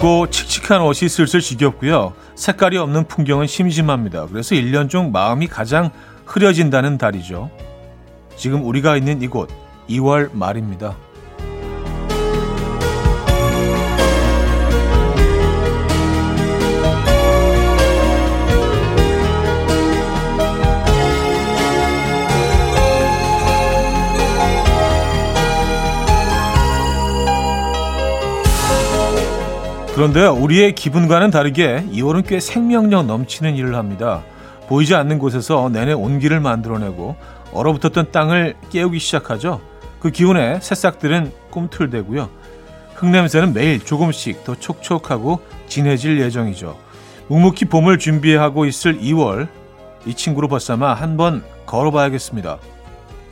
무겁고 칙칙한 옷이 슬슬 지겹고요. 색깔이 없는 풍경은 심심합니다. 그래서 1년 중 마음이 가장 흐려진다는 달이죠. 지금 우리가 있는 이곳 2월 말입니다. 그런데 우리의 기분과는 다르게 2월은 꽤 생명력 넘치는 일을 합니다. 보이지 않는 곳에서 내내 온기를 만들어내고 얼어붙었던 땅을 깨우기 시작하죠. 그 기운에 새싹들은 꿈틀대고요. 흙냄새는 매일 조금씩 더 촉촉하고 진해질 예정이죠. 묵묵히 봄을 준비하고 있을 2월 이 친구로 벗삼아 한번 걸어봐야겠습니다.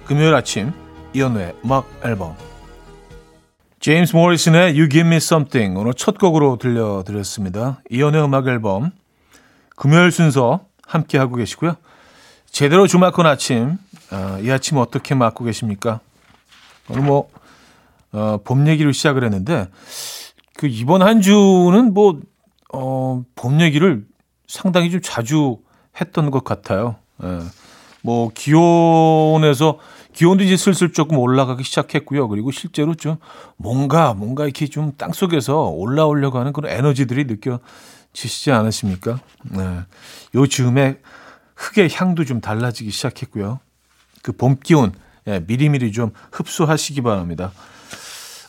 금요일 아침 이연우의 음악 앨범 제임스 모리슨의 You Give Me Something 오늘 첫 곡으로 들려드렸습니다. 이연의 음악 앨범 금요일 순서 함께 하고 계시고요. 제대로 주말권 아침 어, 이 아침 어떻게 맞고 계십니까? 오늘 뭐 어, 봄 얘기를 시작을 했는데 그 이번 한 주는 뭐 어, 봄 얘기를 상당히 좀 자주 했던 것 같아요. 예. 뭐 기온에서 기온도 이제 슬슬 조금 올라가기 시작했고요. 그리고 실제로 좀 뭔가 뭔가 이렇게 좀 땅 속에서 올라오려고 하는 그런 에너지들이 느껴지시지 않으십니까? 네. 요 즈음에 흙의 향도 좀 달라지기 시작했고요. 그 봄 기운 예, 미리미리 좀 흡수하시기 바랍니다.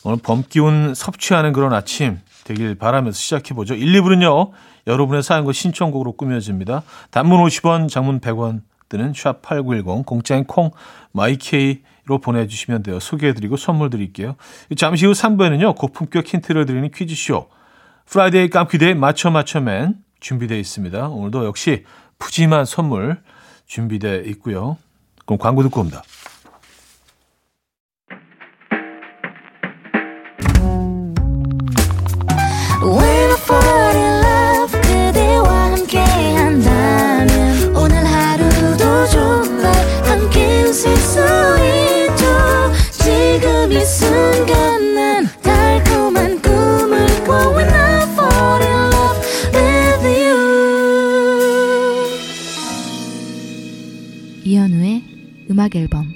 오늘 봄 기운 섭취하는 그런 아침 되길 바라면서 시작해 보죠. 1, 2부는요. 여러분의 사연과 신청곡으로 꾸며집니다. 단문 50원, 장문 100원 드는 샵 8910 공짜인 콩 마이케이로 보내주시면 돼요. 소개해드리고 선물 드릴게요. 잠시 후 3부에는요. 고품격 힌트를 드리는 퀴즈쇼 프라이데이 깜퀴데이 맞춰 맞춰맨 준비되어 있습니다. 오늘도 역시 푸짐한 선물 준비되어 있고요. 그럼 광고 듣고 옵니다. 음악 앨범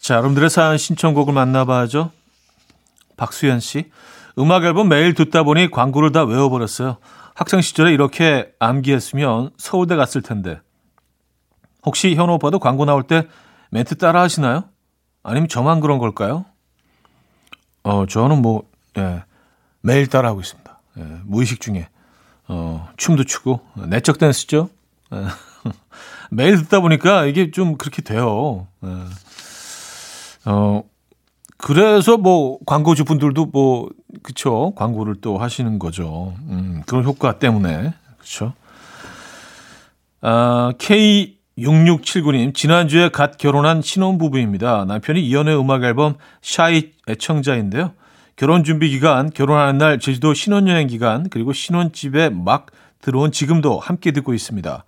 자, 여러분들의 사연 신청곡을 만나봐야죠. 박수현 씨. 음악 앨범 매일 듣다 보니 광고를 다 외워버렸어요. 학생 시절에 이렇게 암기했으면 서울대 갔을 텐데. 혹시 현우 오빠도 광고 나올 때 멘트 따라 하시나요? 아니면 저만 그런 걸까요? 어, 저는 뭐, 예, 매일 따라 하고 있습니다. 예, 무의식 중에. 어, 춤도 추고, 내적 댄스죠? 예. 매일 듣다 보니까 이게 좀 그렇게 돼요. 네. 어, 그래서 뭐 광고주 분들도 뭐, 그쵸. 광고를 또 하시는 거죠. 음, 그런 효과 때문에. 그쵸. 아, K6679님, 지난주에 갓 결혼한 신혼부부입니다. 남편이 이연의 음악 앨범 샤이 애청자인데요. 결혼 준비 기간, 결혼하는 날 제주도 신혼여행 기간, 그리고 신혼집에 막 들어온 지금도 함께 듣고 있습니다.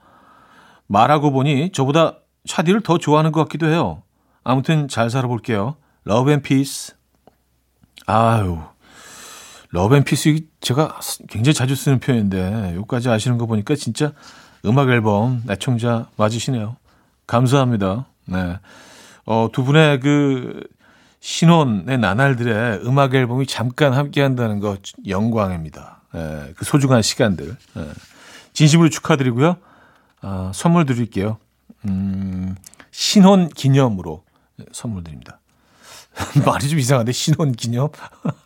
말하고 보니 저보다 차디를 더 좋아하는 것 같기도 해요. 아무튼 잘 살아볼게요. love and peace. 아유, love and peace 제가 굉장히 자주 쓰는 표현인데 여기까지 아시는 거 보니까 진짜 음악 앨범 애청자 맞으시네요. 감사합니다. 네. 어, 두 분의 그 신혼의 나날들의 음악 앨범이 잠깐 함께 한다는 거 영광입니다. 네, 그 소중한 시간들. 네. 진심으로 축하드리고요. 아, 선물 드릴게요. 음, 신혼 기념으로 선물 드립니다. 말이 좀 이상한데 신혼 기념?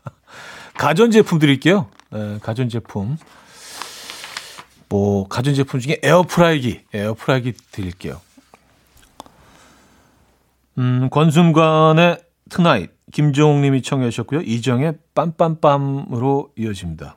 가전 제품 드릴게요. 네, 가전 제품. 뭐 가전 제품 중에 에어프라이기, 에어프라이기 드릴게요. 음, 권순관의 트나잇, 김종욱 님이 청해 주셨고요. 이정의 빰빰빰으로 이어집니다.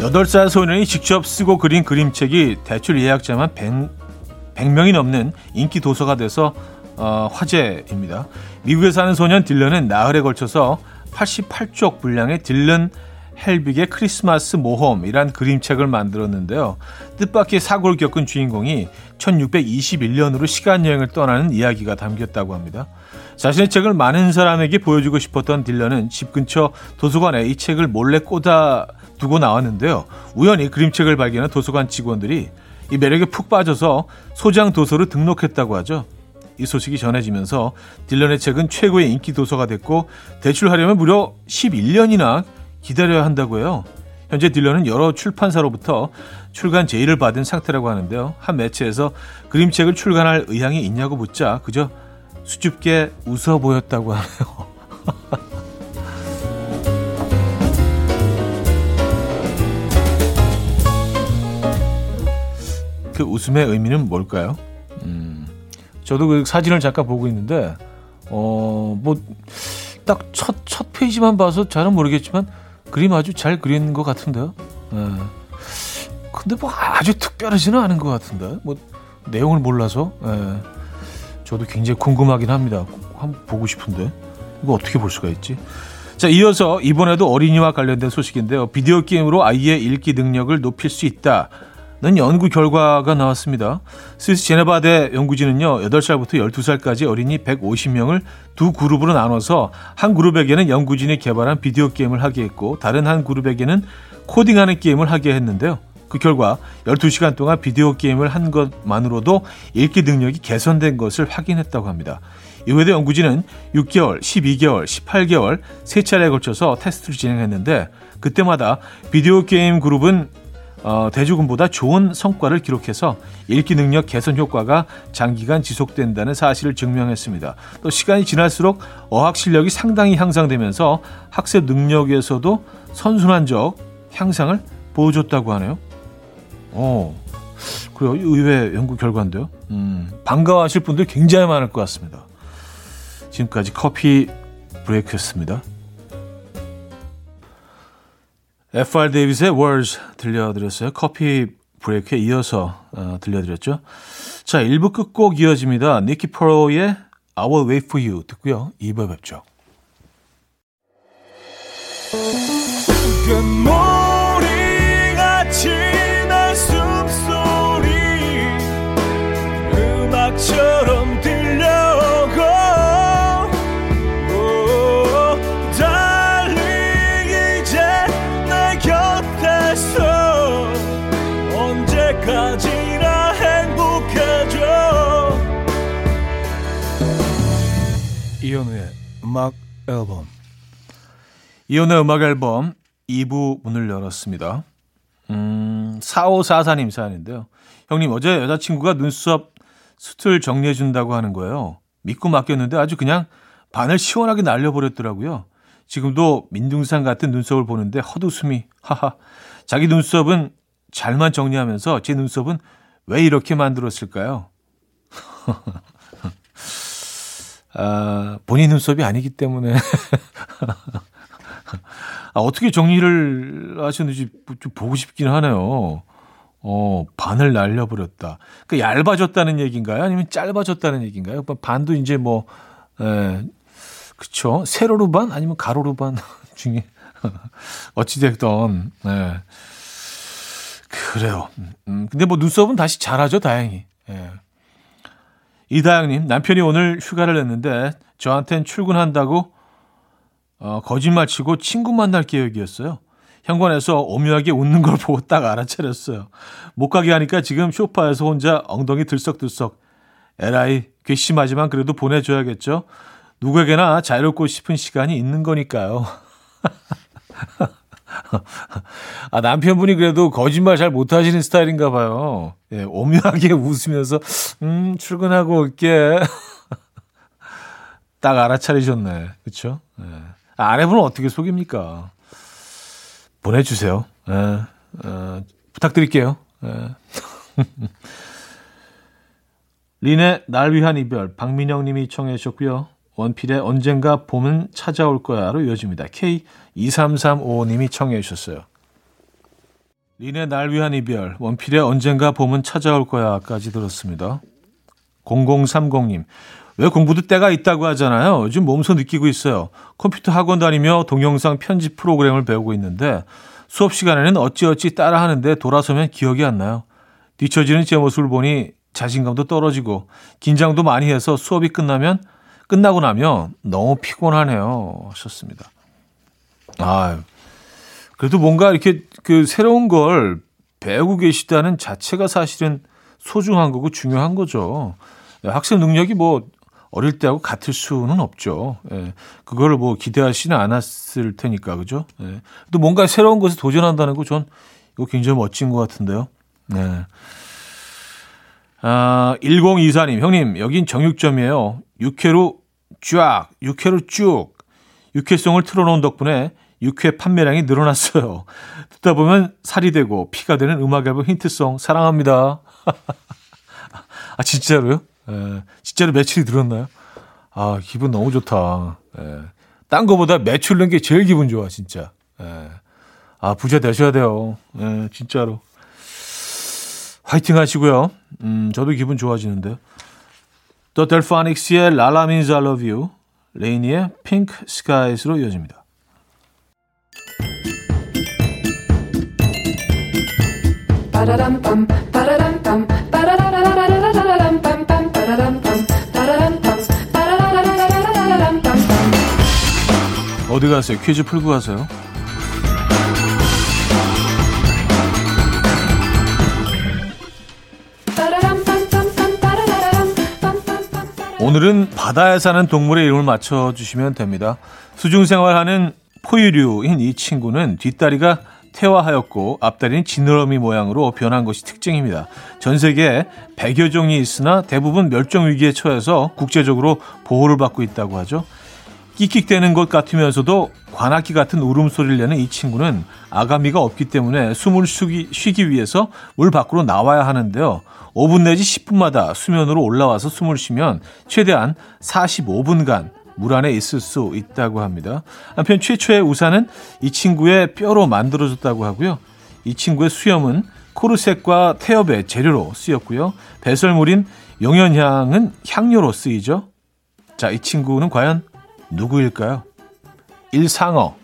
8살 소년이 직접 쓰고 그린 그림책이 대출 예약자만 100, 100 명이 넘는 인기 도서가 돼서 어, 화제입니다. 미국에 사는 소년 딜런은 나흘에 걸쳐서 88쪽 분량의 딜런 헬빅의 크리스마스 모험이란 그림책을 만들었는데요. 뜻밖의 사고를 겪은 주인공이 1621년으로 시간여행을 떠나는 이야기가 담겼다고 합니다. 자신의 책을 많은 사람에게 보여주고 싶었던 딜런은 집 근처 도서관에 이 책을 몰래 꽂아 두고 나왔는데요. 우연히 그림책을 발견한 도서관 직원들이 이 매력에 푹 빠져서 소장 도서로 등록했다고 하죠. 이 소식이 전해지면서 딜런의 책은 최고의 인기 도서가 됐고 대출하려면 무려 11년이나 기다려야 한다고 해요. 현재 딜런은 여러 출판사로부터 출간 제의를 받은 상태라고 하는데요. 한 매체에서 그림책을 출간할 의향이 있냐고 묻자 그저 수줍게 웃어 보였다고 하네요. 그 웃음의 의미는 뭘까요? 음, 저도 그 사진을 잠깐 보고 있는데, 어, 뭐, 딱 첫, 첫 페이지만 봐서 잘은 모르겠지만, 그림 아주 잘 그린 것 같은데요. 예. 근데 뭐 아주 특별하지는 않은 것 같은데, 뭐, 내용을 몰라서, 예. 저도 굉장히 궁금하긴 합니다. 한번 보고 싶은데 이거 어떻게 볼 수가 있지? 자, 이어서 이번에도 어린이와 관련된 소식인데요. 비디오 게임으로 아이의 읽기 능력을 높일 수 있다 는 연구 결과가 나왔습니다. 스위스 제네바대 연구진은요, 8살부터 12살까지 어린이 150명을 두 그룹으로 나눠서 한 그룹에게는 연구진이 개발한 비디오 게임을 하게 했고, 다른 한 그룹에게는 코딩하는 게임을 하게 했는데요. 그 결과 12시간 동안 비디오 게임을 한 것만으로도 읽기 능력이 개선된 것을 확인했다고 합니다. 이외에도 연구진은 6개월, 12개월, 18개월 세 차례에 걸쳐서 테스트를 진행했는데 그때마다 비디오 게임 그룹은 어, 대조군보다 좋은 성과를 기록해서 읽기 능력 개선 효과가 장기간 지속된다는 사실을 증명했습니다. 또 시간이 지날수록 어학 실력이 상당히 향상되면서 학습 능력에서도 선순환적 향상을 보여줬다고 하네요. 어, 그래요. 의외 연구 결과인데요. 음, 반가워하실 분들 굉장히 많을 것 같습니다. 지금까지 커피 브레이크였습니다. FR 데이빗의 Words 들려드렸어요. 커피 브레이크에 이어서 어, 들려드렸죠. 자, 1부 끝곡 이어집니다. 니키 프로의 I will wait for you 듣고요. 2부에 뵙죠. 음악 앨범 이현우의 음악 앨범 2부 문을 열었습니다. 음, 4544님 사연인데요. 형님, 어제 여자친구가 눈썹 숯을 정리해 준다고 하는 거예요. 믿고 맡겼는데 아주 그냥 반을 시원하게 날려버렸더라고요. 지금도 민둥산 같은 눈썹을 보는데 헛웃음이 하하. 자기 눈썹은 잘만 정리하면서 제 눈썹은 왜 이렇게 만들었을까요? 아, 본인 눈썹이 아니기 때문에 아, 어떻게 정리를 하셨는지 좀 보고 싶긴 하네요. 어, 반을 날려버렸다. 그 얇아졌다는 얘기인가요? 아니면 짧아졌다는 얘기인가요? 뭐 반도 이제 뭐, 에, 예, 그쵸. 세로로 반? 아니면 가로로 반 중에. 어찌됐던, 예. 그래요. 음, 근데 뭐 눈썹은 다시 자라죠, 다행히. 예. 이다영님, 남편이 오늘 휴가를 냈는데 저한텐 출근한다고 어, 거짓말 치고 친구 만날 계획이었어요. 현관에서 오묘하게 웃는 걸 보고 딱 알아차렸어요. 못 가게 하니까 지금 쇼파에서 혼자 엉덩이 들썩들썩. 에라이, 괘씸하지만 그래도 보내줘야겠죠. 누구에게나 자유롭고 싶은 시간이 있는 거니까요. 아, 남편분이 그래도 거짓말 잘 못하시는 스타일인가 봐요. 예, 오묘하게 웃으면서, 음, 출근하고 올게. 딱 알아차리셨네. 그쵸? 예. 아내분은 어떻게 속입니까? 보내주세요. 에, 에, 부탁드릴게요. 린의 날 위한 이별 박민영 님이 청해 주셨고요. 원필의 언젠가 봄은 찾아올 거야로 이어집니다. K2335님이 청해 주셨어요. 린의 날 위한 이별, 원필의 언젠가 봄은 찾아올 거야까지 들었습니다. 0030님, 왜 공부도 때가 있다고 하잖아요. 요즘 몸소 느끼고 있어요. 컴퓨터 학원 다니며 동영상 편집 프로그램을 배우고 있는데 수업 시간에는 어찌어찌 따라 하는데 돌아서면 기억이 안 나요. 뒤처지는 제 모습을 보니 자신감도 떨어지고 긴장도 많이 해서 수업이 끝나면 끝나고 나면 너무 피곤하네요. 하셨습니다. 아, 그래도 뭔가 이렇게 그 새로운 걸 배우고 계시다는 자체가 사실은 소중한 거고 중요한 거죠. 학생 능력이 뭐 어릴 때하고 같을 수는 없죠. 예. 그거를 뭐 기대하지는 않았을 테니까, 그죠? 예. 또 뭔가 새로운 것에 도전한다는 거 전 이거 굉장히 멋진 것 같은데요. 네. 아, 1024님, 형님, 여긴 정육점이에요. 육회로 쫙, 육회로 쭉. 육회송을 틀어놓은 덕분에 육회 판매량이 늘어났어요. 듣다 보면 살이 되고 피가 되는 음악 앨범 힌트송 사랑합니다. 아, 진짜로요? 예, 진짜로 매출이 늘었나요? 아, 기분 너무 좋다. 예. 딴 거보다 매출 는게 제일 기분 좋아, 진짜. 예. 아, 부자 되셔야 돼요. 예, 진짜로. 화이팅 하시고요. 음, 저도 기분 좋아지는데. 더 델파닉스의 라라 민즈 I love you, LANY의 Pink Skies로 이어집니다. 어디 가세요? 퀴즈 풀고 가세요. 오늘은 바다에 사는 동물의 이름을 맞춰주시면 됩니다. 수중생활하는 포유류인 이 친구는 뒷다리가 태화하였고 앞다리는 지느러미 모양으로 변한 것이 특징입니다. 전 세계에 100여 종이 있으나 대부분 멸종 위기에 처해서 국제적으로 보호를 받고 있다고 하죠. 끽끽대는 것 같으면서도 관악기 같은 울음소리를 내는 이 친구는 아가미가 없기 때문에 숨을 쉬기, 쉬기 위해서 물 밖으로 나와야 하는데요. 5분 내지 10분마다 수면으로 올라와서 숨을 쉬면 최대한 45분간 물 안에 있을 수 있다고 합니다. 한편 최초의 우산은 이 친구의 뼈로 만들어졌다고 하고요. 이 친구의 수염은 코르셋과 태엽의 재료로 쓰였고요. 배설물인 용연향은 향료로 쓰이죠. 자, 이 친구는 과연 누구일까요? 1. 상어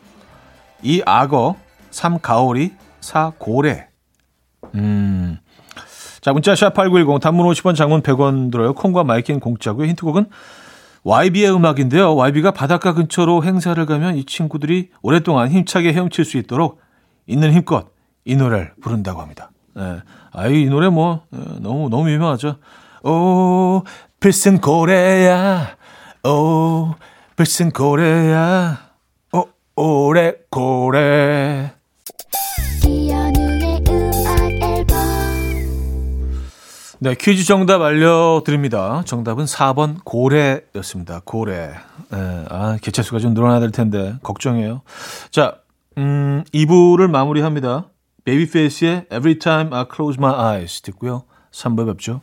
2. 악어 3. 가오리 4. 고래 음. 자, 문자 샵8910 단문 50원 장문 100원 들어요. 콩과 마이킹 공짜고요. 힌트곡은 YB의 음악인데요. YB가 바닷가 근처로 행사를 가면 이 친구들이 오랫동안 힘차게 헤엄칠 수 있도록 있는 힘껏 이 노래를 부른다고 합니다. 네. 아이, 이 노래 뭐, 어, 너무, 너무 유명하죠. 오, 필승 고래야. 오, 불슨 고래야 오, 오래 고래 네, 퀴즈 정답 알려드립니다. 정답은 4번 고래였습니다. 고래. 네, 아, 개체수가 좀 늘어나야 될 텐데, 걱정이에요. 자, 음, 2부를 마무리합니다. 베이비페이스의 Every Time I Close My Eyes 듣고요. 3부에 뵙죠.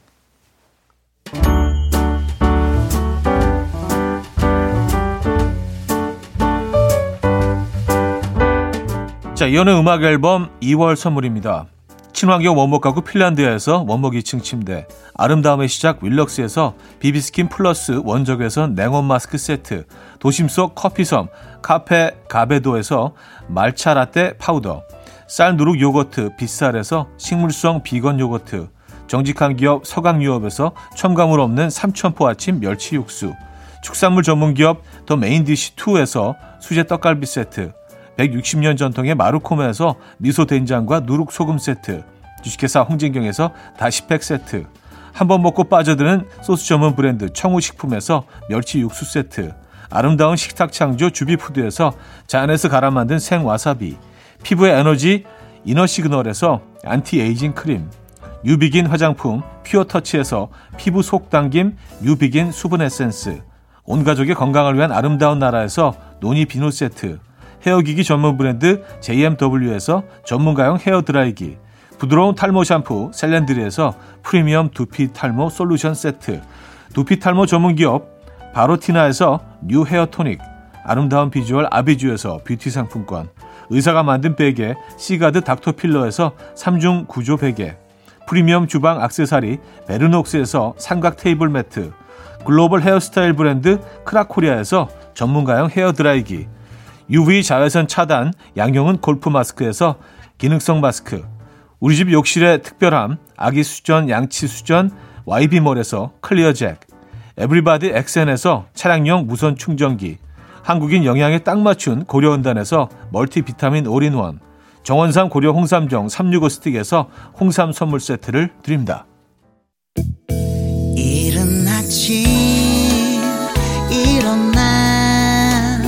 자, 이현의 음악 앨범 2월 선물입니다. 친환경 원목 가구 핀란드에서 원목 2층 침대, 아름다움의 시작 윌럭스에서 비비스킨 플러스 원적외선 냉온 마스크 세트, 도심 속 커피섬 카페 가베도에서 말차 라떼 파우더, 쌀 누룩 요거트 빗살에서 식물성 비건 요거트, 정직한 기업 서강유업에서 첨가물 없는 삼천포 아침 멸치 육수, 축산물 전문 기업 더 메인디시2에서 수제 떡갈비 세트, 160년 전통의 마루코메에서 미소 된장과 누룩 소금 세트, 주식회사 홍진경에서 다시팩 세트, 한 번 먹고 빠져드는 소스 전문 브랜드 청우식품에서 멸치 육수 세트, 아름다운 식탁 창조 주비푸드에서 자연에서 갈아 만든 생와사비 피부의 에너지 이너시그널에서 안티에이징 크림 뉴비긴 화장품 퓨어터치에서 피부 속당김 뉴비긴 수분 에센스. 온 가족의 건강을 위한 아름다운 나라에서 노니 비누 세트. 헤어기기 전문 브랜드 JMW에서 전문가용 헤어드라이기. 부드러운 탈모 샴푸 셀렌드리에서 프리미엄 두피 탈모 솔루션 세트. 두피 탈모 전문 기업 바로티나에서 뉴 헤어 토닉. 아름다운 비주얼 아비주에서 뷰티 상품권. 의사가 만든 베개 시가드 닥터필러에서 3중 구조 베개 프리미엄 주방 악세사리 베르녹스에서 삼각 테이블 매트 글로벌 헤어스타일 브랜드 크라코리아에서 전문가용 헤어드라이기 UV 자외선 차단 양용은 골프 마스크에서 기능성 마스크 우리 집 욕실의 특별함 아기 수전 양치 수전 YB몰에서 클리어 잭 에브리바디 엑센에서 차량용 무선 충전기 한국인 영양에 딱 맞춘 고려원단에서 멀티 비타민 올인원 정원삼 고려 홍삼정 365 스틱에서 홍삼 선물 세트를 드립니다. 이른 아침 일어나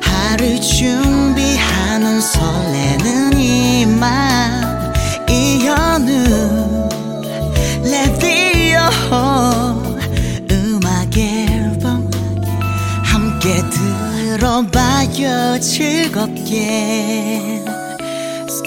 하루 준비하는 설레는 이맘 이현우 레디오 음악 앨범 함께 들어봐요 즐겁게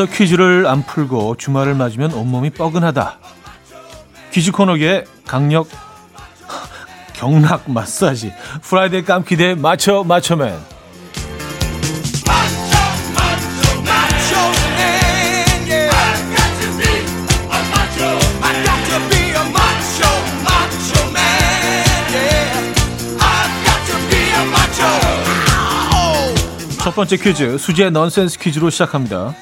범에서 퀴즈를 안 풀고 주말을 맞으면 온몸이 뻐근하다. 퀴즈 코너계 강력 경락 마사지 Friday 깜기대 맞춰 맞춰맨 첫 번째 퀴즈 수제 넌센스 퀴즈로 시작합니다.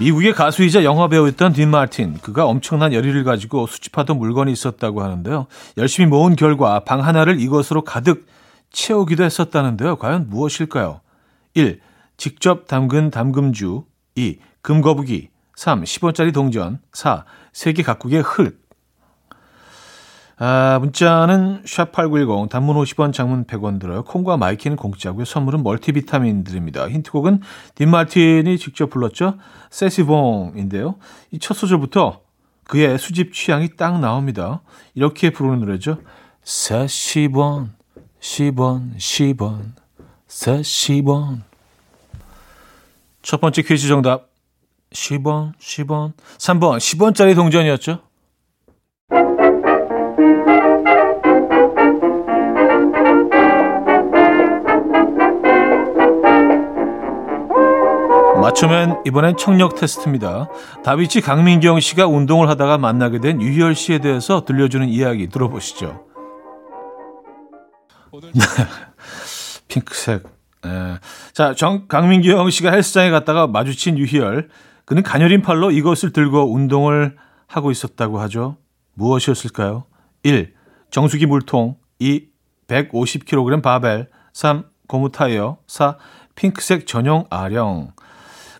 미국의 가수이자 영화 배우였던 딘 마틴 그가 엄청난 열의를 가지고 수집하던 물건이 있었다고 하는데요. 열심히 모은 결과 방 하나를 이것으로 가득 채우기도 했었다는데요. 과연 무엇일까요? 1. 직접 담근 담금주 2. 금거북이 3. 10원짜리 동전 4. 세계 각국의 흙 아, 문자는 샵8910 단문 50원 장문 100원 들어요. 콩과 my K는 공짜고요. 선물은 멀티비타민 드립니다. 힌트곡은 딘마틴이 직접 불렀죠. 세시봉인데요. 이 첫 소절부터 그의 수집 취향이 딱 나옵니다. 이렇게 부르는 노래죠. 세시봉 10원 10원 세시봉 첫 번째 퀴즈 정답 10원 10원 3번 10원짜리 동전이었죠. 맞추면 이번엔 청력 테스트입니다. 다비치 강민경 씨가 운동을 하다가 만나게 된 유희열 씨에 대해서 들려주는 이야기 들어보시죠. 핑크색. 네. 자, 정, 강민경 씨가 헬스장에 갔다가 마주친 유희열. 그는 가녀린 팔로 이것을 들고 운동을 하고 있었다고 하죠. 무엇이었을까요? 1. 정수기 물통 2. 150kg 바벨 3. 고무 타이어 4. 핑크색 전용 아령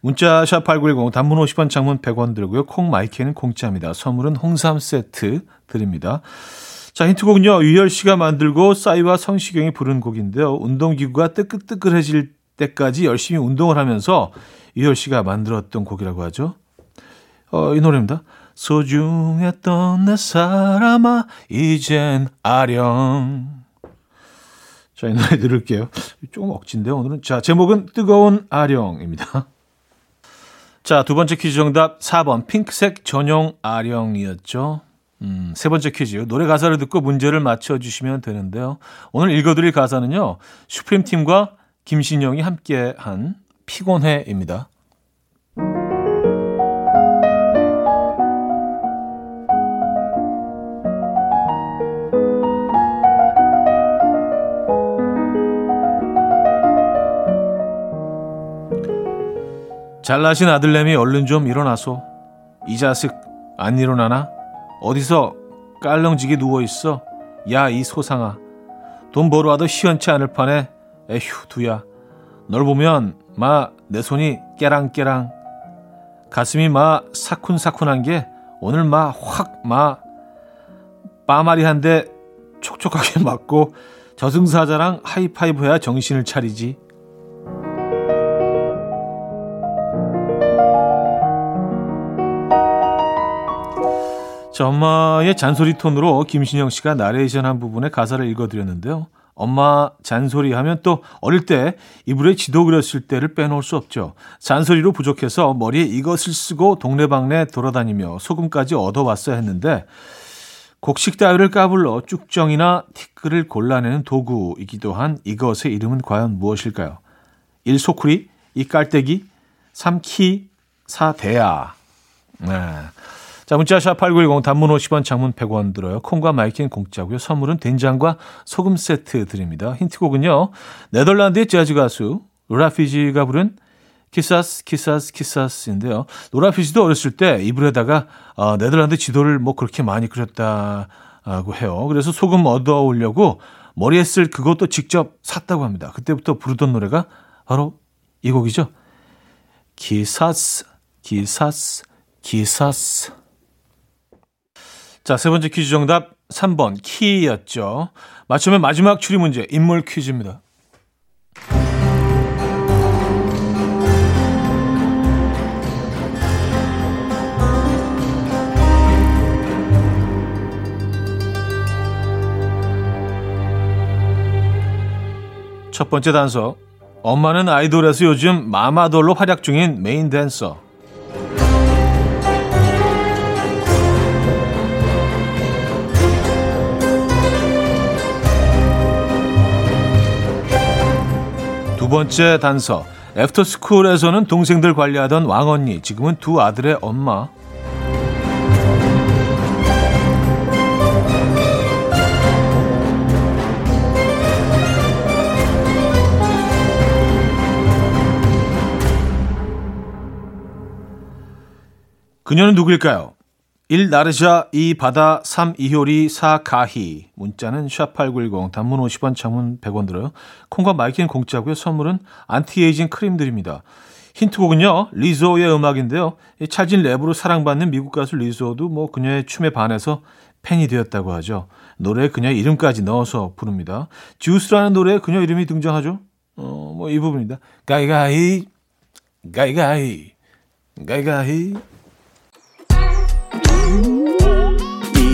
문자 샵 8910 단문 50원 장문 100원 들고요. 콩 마이크는 공짜입니다. 선물은 홍삼 세트 드립니다. 자, 힌트곡은요. 유열 씨가 만들고 싸이와 성시경이 부른 곡인데요. 운동기구가 뜨끈뜨끈해질 때까지 열심히 운동을 하면서 유열 씨가 만들었던 곡이라고 하죠. 어, 이 노래입니다. 소중했던 내 사람아 이젠 아령 자, 이 노래 들을게요. 조금 억진데요, 오늘은. 자, 제목은 뜨거운 아령입니다. 자, 두 번째 퀴즈 정답 4번 핑크색 전용 아령이었죠. 음, 세 번째 퀴즈. 노래 가사를 듣고 문제를 맞춰 주시면 되는데요. 오늘 읽어 드릴 가사는요. 슈프림 팀과 김신영이 함께 한 피곤해입니다. 잘나신 아들내미 얼른 좀 일어나소. 이 자식 안 일어나나? 어디서 깔렁지게 누워있어? 야, 이 소상아. 돈 벌어 와도 시원치 않을 판에 에휴, 두야. 널 보면 마 내 손이 깨랑깨랑 가슴이 마 사쿤사쿤한 게 오늘 마 확 마 빠마리 한대 촉촉하게 맞고 저승사자랑 하이파이브 해야 정신을 차리지. 자, 엄마의 잔소리 톤으로 김신영 씨가 나레이션 한 부분의 가사를 읽어드렸는데요. 엄마 잔소리 하면 또 어릴 때 이불에 지도 그렸을 때를 빼놓을 수 없죠. 잔소리로 부족해서 머리에 이것을 쓰고 동네방네 돌아다니며 소금까지 얻어왔어야 했는데 곡식 따위를 까불러 쭉정이나 티끌을 골라내는 도구이기도 한 이것의 이름은 과연 무엇일까요? 1. 소쿠리 2. 깔때기 3. 키 4. 대야 네. 자, 문자 샵 8910 단문 50원 장문 100원 들어요. 콩과 my K는 공짜고요. 선물은 된장과 소금 세트 드립니다. 힌트곡은요. 네덜란드의 재즈 가수 Laura Fygi가 부른 Quizás Quizás Quizás인데요. Laura Fygi도 어렸을 때 이불에다가 어, 네덜란드 지도를 뭐 그렇게 많이 그렸다고 해요. 그래서 소금 얻어 오려고 머리에 쓸 그것도 직접 샀다고 합니다. 그때부터 부르던 노래가 바로 이 곡이죠. Quizás Quizás Quizás 자, 세 번째 퀴즈 정답 3번 키였죠. 맞추면 마지막 추리 문제 인물 퀴즈입니다. 첫 번째 단서. 엄마는 아이돌에서 요즘 마마돌로 활약 중인 메인 댄서. 번째 단서. 애프터스쿨에서는 동생들 관리하던 왕언니, 지금은 두 아들의 엄마. 그녀는 누구일까요? 1. 나르샤 2. 바다 3. 이효리 4. 가희 문자는 샵8910 단문 50원 장문 100원 들어요. 콩과 my K는 공짜고요. 선물은 안티에이징 크림 드립니다. 힌트곡은요. Lizzo의 음악인데요. 찰진 랩으로 사랑받는 미국 가수 Lizzo도 뭐 그녀의 춤에 반해서 팬이 되었다고 하죠. 노래에 그녀의 이름까지 넣어서 부릅니다. Juice라는 노래에 그녀 이름이 등장하죠. 어, 뭐 이 부분입니다. 가이가이 가이가이 가이가이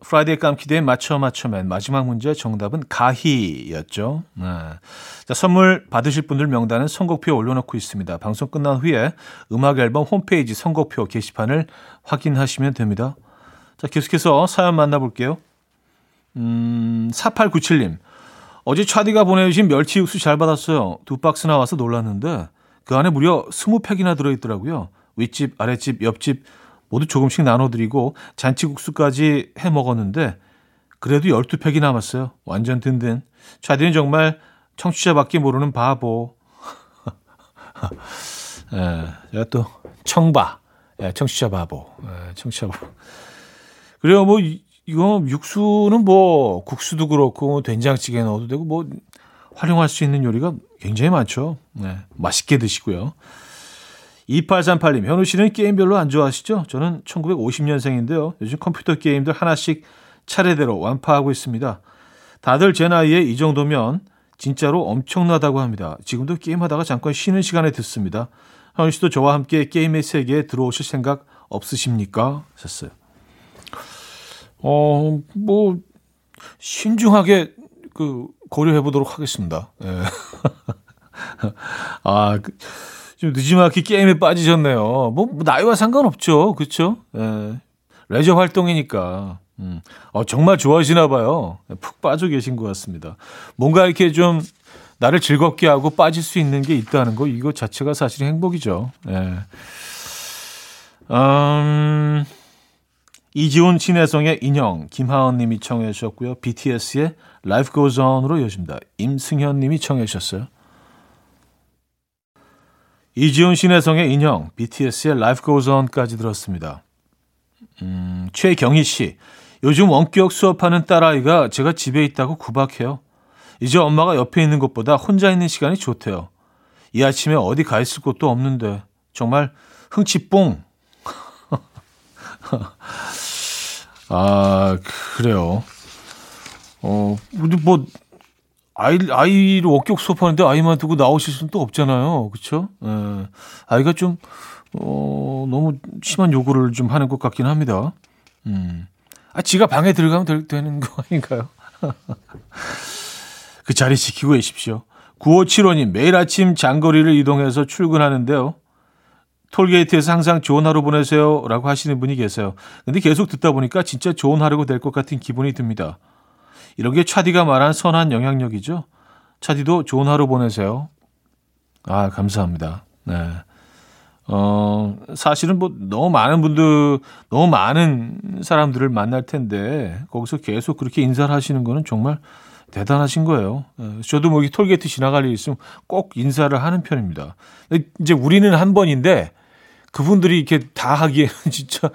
Friday 깜키대의 맞춰 맞춰맨 마지막 문제 정답은 가희였죠. 네. 자, 선물 받으실 분들 명단은 선곡표에 올려놓고 있습니다. 방송 끝난 후에 음악 앨범 홈페이지 선곡표 게시판을 확인하시면 됩니다. 자, 계속해서 사연 만나볼게요. 음, 4897님. 어제 차디가 보내주신 멸치 육수 잘 받았어요. 두 박스 나와서 놀랐는데 그 안에 무려 20팩이나 들어있더라고요. 윗집, 아랫집, 옆집 모두 조금씩 나눠드리고 잔치국수까지 해 먹었는데 그래도 12팩이 남았어요. 완전 든든. 차디는 정말 청취자밖에 모르는 바보. 예, 제가 또 청바. 예, 청취자 바보. 예, 청취자 바보. 그래요. 뭐 이, 이거 육수는 뭐 국수도 그렇고 된장찌개 넣어도 되고 뭐 활용할 수 있는 요리가 굉장히 많죠. 네, 맛있게 드시고요. 2838님, 현우 씨는 게임 별로 안 좋아하시죠? 저는 1950년생인데요. 요즘 컴퓨터 게임들 하나씩 차례대로 완파하고 있습니다. 다들 제 나이에 이 정도면 진짜로 엄청나다고 합니다. 지금도 게임하다가 잠깐 쉬는 시간에 듣습니다. 현우 씨도 저와 함께 게임의 세계에 들어오실 생각 없으십니까? 하셨어요. 어, 뭐, 신중하게 그 고려해 보도록 하겠습니다. 예. 아, 그, 좀 늦지막히 게임에 빠지셨네요. 뭐, 뭐 나이와 상관없죠. 그렇죠? 예. 레저 활동이니까. 음. 어, 정말 좋아하시나 봐요. 푹 빠져 계신 것 같습니다. 뭔가 이렇게 좀 나를 즐겁게 하고 빠질 수 있는 게 있다는 거 이거 자체가 사실 행복이죠. 예. 음, 이지훈 신혜성의 인형 김하은 님이 청해 주셨고요. BTS의 Life Goes On으로 이어집니다. 임승현 님이 청해 주셨어요. 이지훈 신혜성의 인형 BTS의 Life Goes On까지 들었습니다. 음, 최경희 씨. 요즘 원격 수업하는 딸아이가 제가 집에 있다고 구박해요. 이제 엄마가 옆에 있는 것보다 혼자 있는 시간이 좋대요. 이 아침에 어디 가 있을 곳도 없는데 정말 흥치뽕. 아 그래요. 어 뭐 아이 아이를 원격 수업하는데 아이만 두고 나오실 수는 또 없잖아요, 그렇죠? 예. 아이가 좀 어, 너무 심한 요구를 좀 하는 것 같긴 합니다. 음. 아, 지가 방에 들어가면 될, 되는 거 아닌가요? 그 자리 지키고 계십시오. 9575님, 매일 아침 장거리를 이동해서 출근하는데요. 톨게이트에서 항상 좋은 하루 보내세요. 라고 하시는 분이 계세요. 근데 계속 듣다 보니까 진짜 좋은 하루가 될 것 같은 기분이 듭니다. 이런 게 차디가 말한 선한 영향력이죠. 차디도 좋은 하루 보내세요. 아, 감사합니다. 네. 어, 사실은 뭐 너무 많은 분들, 너무 많은 사람들을 만날 텐데, 거기서 계속 그렇게 인사를 하시는 거는 정말 대단하신 거예요. 어, 저도 뭐 톨게이트 지나갈 일 있으면 꼭 인사를 하는 편입니다. 이제 우리는 한 번인데, 그분들이 이렇게 다 하기에는 진짜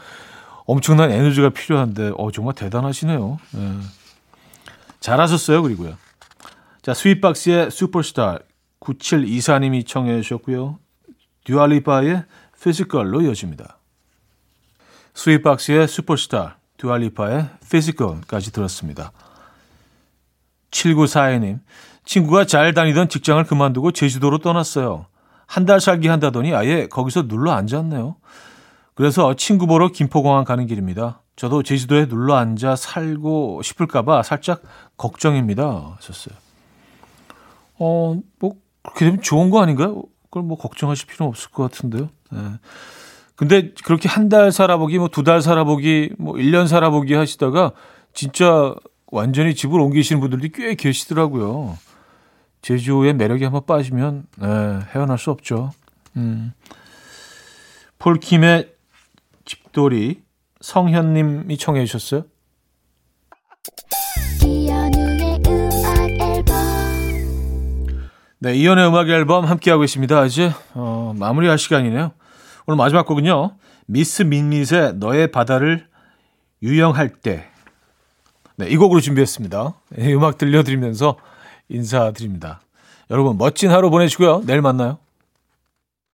엄청난 에너지가 필요한데, 어, 정말 대단하시네요. 예. 잘하셨어요, 그리고요. 자, 스윗박스의 슈퍼스타 9724님이 청해 주셨고요. Dua Lipa의 Physical로 이어집니다. 스윗박스의 슈퍼스타, Dua Lipa의 Physical까지 들었습니다. 7942님, 친구가 잘 다니던 직장을 그만두고 제주도로 떠났어요. 한 달 살기 한다더니 아예 거기서 눌러 앉았네요. 그래서 친구 보러 김포공항 가는 길입니다. 저도 제주도에 눌러 앉아 살고 싶을까봐 살짝 걱정입니다. 하셨어요. 어, 뭐, 그렇게 되면 좋은 거 아닌가요? 그걸 뭐 걱정하실 필요는 없을 것 같은데요. 네. 근데 그렇게 한 달 살아보기, 뭐 두 달 살아보기, 뭐 1년 살아보기 하시다가 진짜 완전히 집을 옮기시는 분들이 꽤 계시더라고요. 제주의 매력에 한번 빠지면 네, 헤어날 수 없죠. 음. 폴킴의 집돌이 성현님이 청해 주셨어요. 네, 이연의 음악 앨범 함께하고 있습니다. 이제 어, 마무리할 시간이네요. 오늘 마지막 곡은요. 미스 민밋의 너의 바다를 유영할 때. 네, 이 곡으로 준비했습니다. 이 음악 들려드리면서 인사드립니다. 여러분 멋진 하루 보내시고요. 내일 만나요.